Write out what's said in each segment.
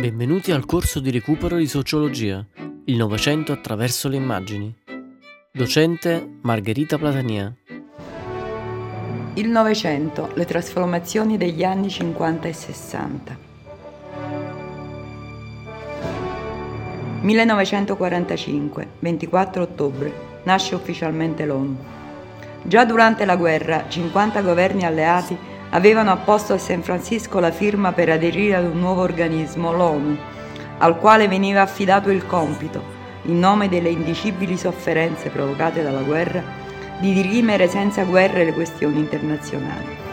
Benvenuti al corso di recupero di sociologia, il Novecento attraverso le immagini. Docente Margherita Platania. Il Novecento, le trasformazioni degli anni 50 e 60. 1945, 24 ottobre, nasce ufficialmente l'ONU. Già durante la guerra, 50 governi alleati avevano apposto a San Francisco la firma per aderire ad un nuovo organismo, l'ONU, al quale veniva affidato il compito, in nome delle indicibili sofferenze provocate dalla guerra, di dirimere senza guerre le questioni internazionali.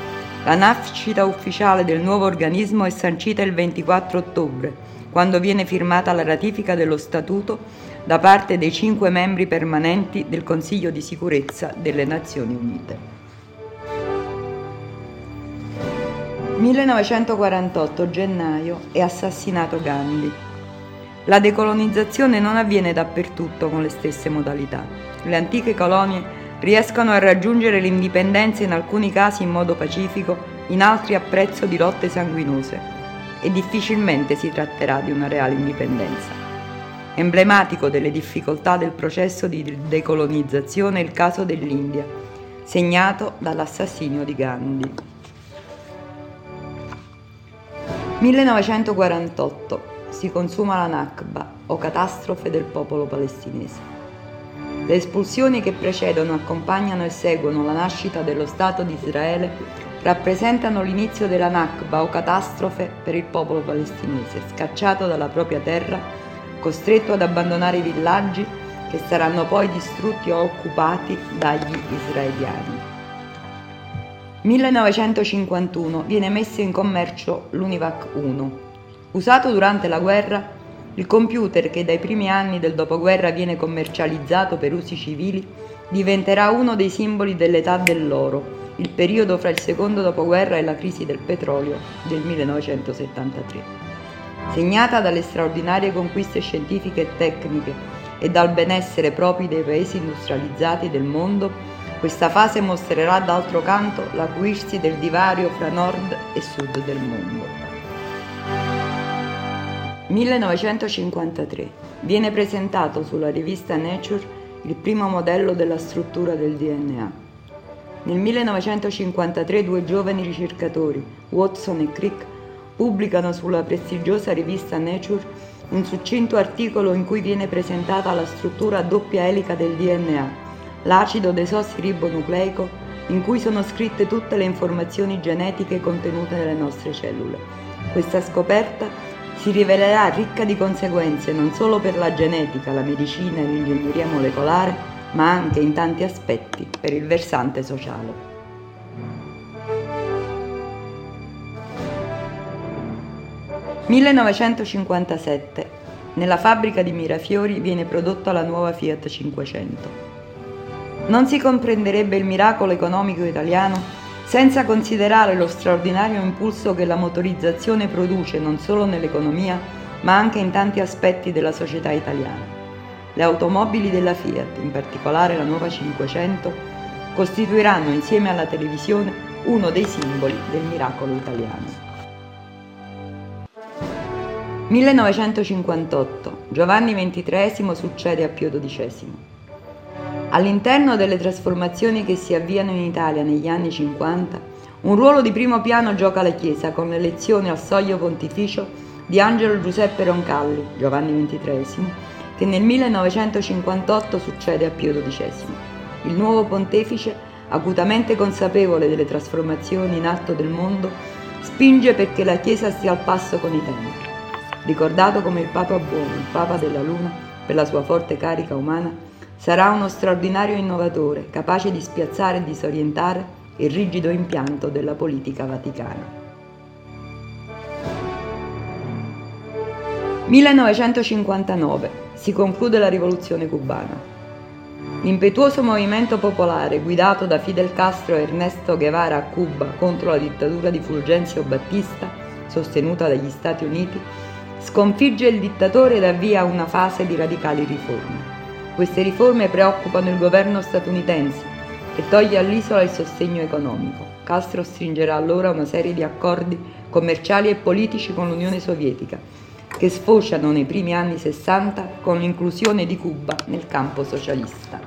La nascita ufficiale del nuovo organismo è sancita il 24 ottobre, quando viene firmata la ratifica dello Statuto da parte dei cinque membri permanenti del Consiglio di sicurezza delle Nazioni Unite. 1948 gennaio è assassinato Gandhi. La decolonizzazione non avviene dappertutto con le stesse modalità. Le antiche colonie riescono a raggiungere l'indipendenza in alcuni casi in modo pacifico, in altri a prezzo di lotte sanguinose e difficilmente si tratterà di una reale indipendenza. Emblematico delle difficoltà del processo di decolonizzazione è il caso dell'India, segnato dall'assassinio di Gandhi. 1948 si consuma la Nakba o catastrofe del popolo palestinese. Le espulsioni che precedono, accompagnano e seguono la nascita dello Stato di Israele rappresentano l'inizio della Nakba o catastrofe per il popolo palestinese, scacciato dalla propria terra, costretto ad abbandonare i villaggi che saranno poi distrutti o occupati dagli israeliani. 1951 viene messo in commercio l'Univac 1. Usato durante la guerra, il computer che dai primi anni del dopoguerra viene commercializzato per usi civili diventerà uno dei simboli dell'età dell'oro, il periodo fra il secondo dopoguerra e la crisi del petrolio del 1973. Segnata dalle straordinarie conquiste scientifiche e tecniche e dal benessere propri dei paesi industrializzati del mondo, questa fase mostrerà d'altro canto l'acuirsi del divario fra nord e sud del mondo. 1953. Viene presentato sulla rivista Nature il primo modello della struttura del DNA. Nel 1953 due giovani ricercatori, Watson e Crick, pubblicano sulla prestigiosa rivista Nature un succinto articolo in cui viene presentata la struttura doppia elica del DNA l'acido desossiribonucleico in cui sono scritte tutte le informazioni genetiche contenute nelle nostre cellule. Questa scoperta si rivelerà ricca di conseguenze non solo per la genetica, la medicina e l'ingegneria molecolare, ma anche in tanti aspetti per il versante sociale. «1957. Nella fabbrica di Mirafiori viene prodotta la nuova Fiat 500. Non si comprenderebbe il miracolo economico italiano senza considerare lo straordinario impulso che la motorizzazione produce non solo nell'economia, ma anche in tanti aspetti della società italiana. Le automobili della Fiat, in particolare la nuova 500, costituiranno insieme alla televisione uno dei simboli del miracolo italiano. 1958. Giovanni XXIII succede a Pio XII. All'interno delle trasformazioni che si avviano in Italia negli anni 50, un ruolo di primo piano gioca la Chiesa con l'elezione al soglio pontificio di Angelo Giuseppe Roncalli, Giovanni XXIII, che nel 1958 succede a Pio XII. Il nuovo pontefice, acutamente consapevole delle trasformazioni in atto del mondo, spinge perché la Chiesa stia al passo con i tempi. Ricordato come il Papa buono, il Papa della Luna, per la sua forte carica umana, Sarà uno straordinario innovatore, capace di spiazzare e disorientare il rigido impianto della politica vaticana. 1959 si conclude la rivoluzione cubana. L'impetuoso movimento popolare guidato da Fidel Castro e Ernesto Guevara a Cuba contro la dittatura di Fulgencio Battista, sostenuta dagli Stati Uniti, sconfigge il dittatore ed avvia una fase di radicali riforme. Queste riforme preoccupano il governo statunitense, che toglie all'isola il sostegno economico. Castro stringerà allora una serie di accordi commerciali e politici con l'Unione Sovietica, che sfociano nei primi anni 60 con l'inclusione di Cuba nel campo socialista.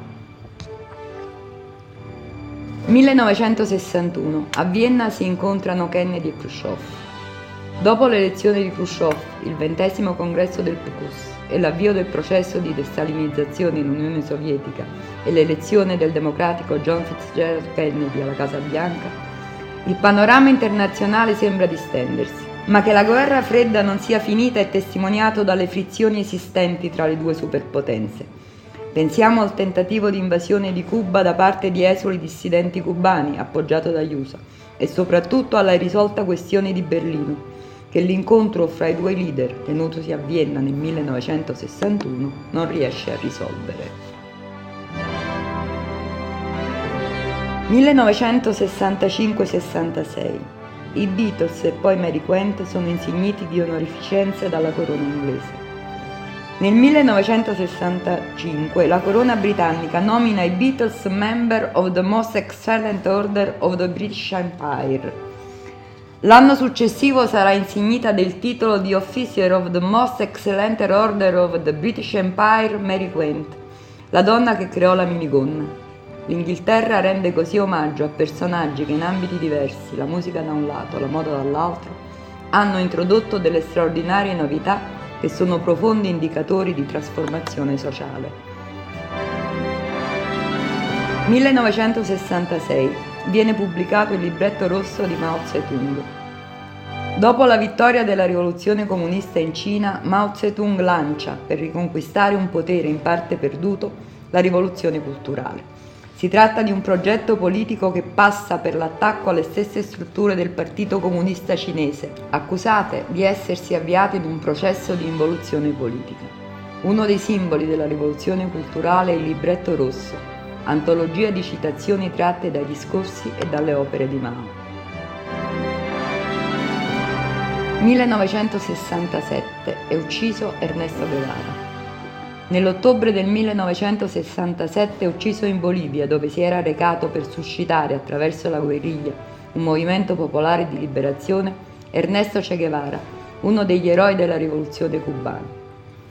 1961. A Vienna si incontrano Kennedy e Khrushchev. Dopo l'elezione di Khrushchev, il ventesimo congresso del PQS e l'avvio del processo di destalinizzazione in Unione Sovietica e l'elezione del democratico John Fitzgerald Kennedy alla Casa Bianca, il panorama internazionale sembra distendersi, ma che la guerra fredda non sia finita è testimoniato dalle frizioni esistenti tra le due superpotenze. Pensiamo al tentativo di invasione di Cuba da parte di esuli dissidenti cubani, appoggiato dagli USA, e soprattutto alla irrisolta questione di Berlino, che l'incontro fra i due leader, tenutosi a Vienna nel 1961, non riesce a risolvere. 1965-66. I Beatles e poi Mary Quent sono insigniti di onorificenze dalla corona inglese. Nel 1965 la corona britannica nomina i Beatles member of the Most Excellent Order of the British Empire. L'anno successivo sarà insignita del titolo di Officer of the Most Excellent Order of the British Empire Mary Quent, la donna che creò la minigonna. L'Inghilterra rende così omaggio a personaggi che in ambiti diversi, la musica da un lato, la moda dall'altro, hanno introdotto delle straordinarie novità che sono profondi indicatori di trasformazione sociale. 1966 viene pubblicato il libretto rosso di Mao Zedong. Dopo la vittoria della rivoluzione comunista in Cina, Mao Zedong lancia, per riconquistare un potere in parte perduto, la rivoluzione culturale. Si tratta di un progetto politico che passa per l'attacco alle stesse strutture del Partito Comunista Cinese, accusate di essersi avviate in un processo di involuzione politica. Uno dei simboli della rivoluzione culturale è il libretto rosso, antologia di citazioni tratte dai discorsi e dalle opere di Mao. 1967 è ucciso Ernesto Guevara. Nell'ottobre del 1967 ucciso in Bolivia, dove si era recato per suscitare attraverso la guerriglia un movimento popolare di liberazione, Ernesto Che Guevara, uno degli eroi della rivoluzione cubana.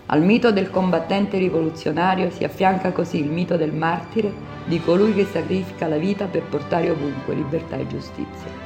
Al mito del combattente rivoluzionario si affianca così il mito del martire, di colui che sacrifica la vita per portare ovunque libertà e giustizia.